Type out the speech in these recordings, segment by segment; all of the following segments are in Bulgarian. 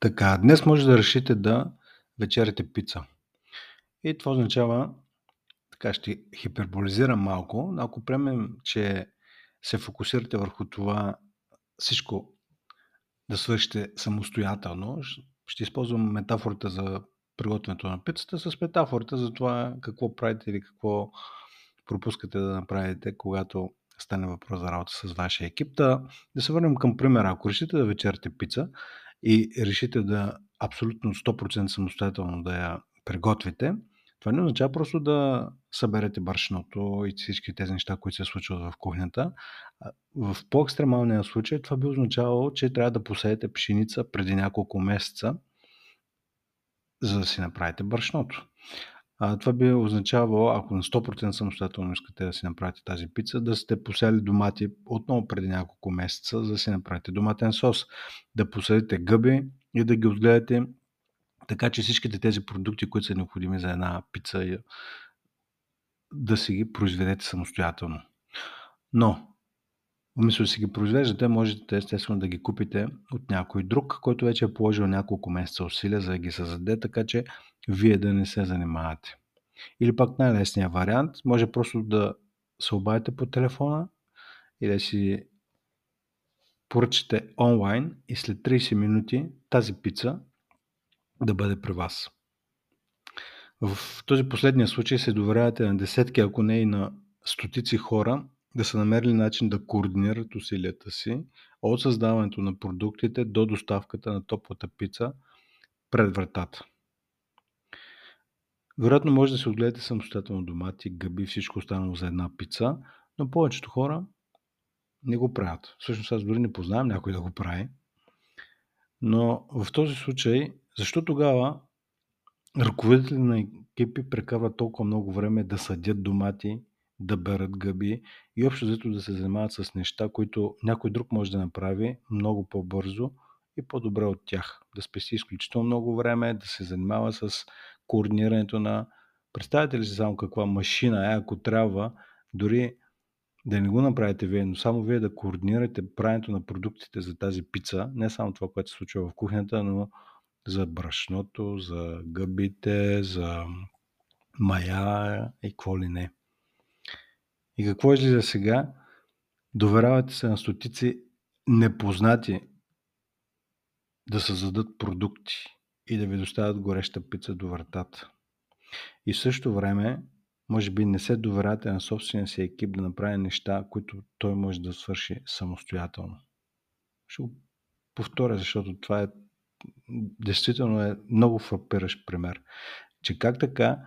Така, днес може да решите да вечеряте пица. И това означава, така ще хиперболизирам малко, но ако приемем, че се фокусирате върху това всичко да свършите самостоятелно, ще използвам метафората за приготвянето на пицата с метафората за това какво правите или какво пропускате да направите, когато стане въпрос за работа с вашия екип. Да, да се върнем към примера. Ако решите да вечерите пица и решите да абсолютно 100% самостоятелно да я приготвите, това не означава просто да съберете баршното и всички тези неща, които се случват в кухнята. В по-екстремалния случай това би означавало, че трябва да посеете пшеница преди няколко месеца, за да си направите брашното. А, това би означавало, ако на 100% самостоятелно искате да си направите тази пица, да сте посели домати отново преди няколко месеца, за да си направите доматен сос. Да посадите гъби и да ги отгледате така, че всичките тези продукти, които са необходими за една пица, да си ги произведете самостоятелно. Но, вместо да си ги произвеждате, можете естествено да ги купите от някой друг, който вече е положил няколко месеца усилия за да ги създаде, така че вие да не се занимавате. Или пак най-лесният вариант, може просто да се обадите по телефона и да си поръчате онлайн и след 30 минути тази пица да бъде при вас. В този последния случай се доверявате на десетки, ако не и на стотици хора, да са намерили начин да координират усилията си от създаването на продуктите до доставката на топлата пица пред вратата. Вероятно може да се отгледате самостоятелно домати, гъби, всичко останало за една пица, но повечето хора не го правят. Всъщност аз дори не познавам някой да го прави. Но в този случай, защо тогава ръководители на екипи прекарват толкова много време да съдят домати, да берат гъби и общо взето да се занимават с неща, които някой друг може да направи много по-бързо и по-добре от тях. Да спести изключително много време, да се занимава с координирането на... Представете ли си само каква машина е, ако трябва дори да не го направите вие, но само вие да координирате правенето на продуктите за тази пица, не само това, което се случва в кухнята, но за брашното, за гъбите, за мая и какво ли не. И какво излиза сега? Доверявате се на стотици непознати да създадат продукти и да ви доставят гореща пица до вратата. И в същото време, може би не се доверяте на собствения си екип да направи неща, които той може да свърши самостоятелно. Ще го повторя, защото това е действително е много фрапиращ пример. Че как така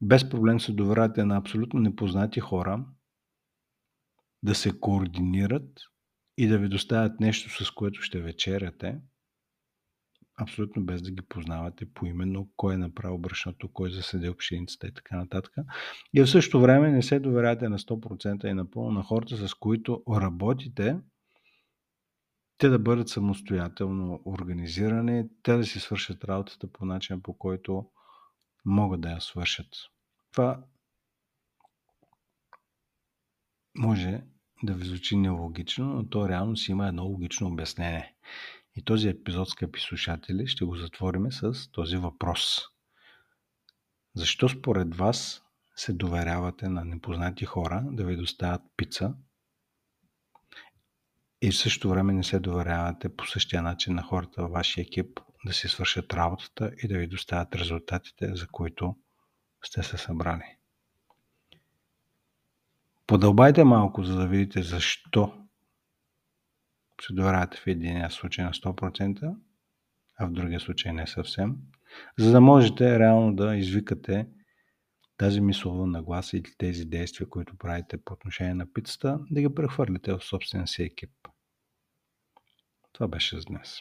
без проблем се доверяте на абсолютно непознати хора да се координират и да ви доставят нещо, с което ще вечеряте – абсолютно без да ги познавате поименно, кой е направил брашното, кой е заседил пшеницата и така нататък. И в същото време не се доверяте на 100% и напълно на хората, с които работите, те да бъдат самостоятелно организирани, те да си свършат работата по начин, по който могат да я свършат. Това може да ви звучи нелогично, но то реално си има едно логично обяснение. И този епизод, скъпи слушатели, ще го затвориме с този въпрос. Защо според вас се доверявате на непознати хора да ви доставят пица и в същото време не се доверявате по същия начин на хората във вашия екип да си свършат работата и да ви доставят резултатите, за които сте се събрали. Подълбайте малко, за да видите защо се доверявате в единия случай на 100%, а в другия случай не съвсем, за да можете реално да извикате тази мислова нагласа или тези действия, които правите по отношение на пицата, да ги прехвърлите в собствения си екип. Това беше за днес.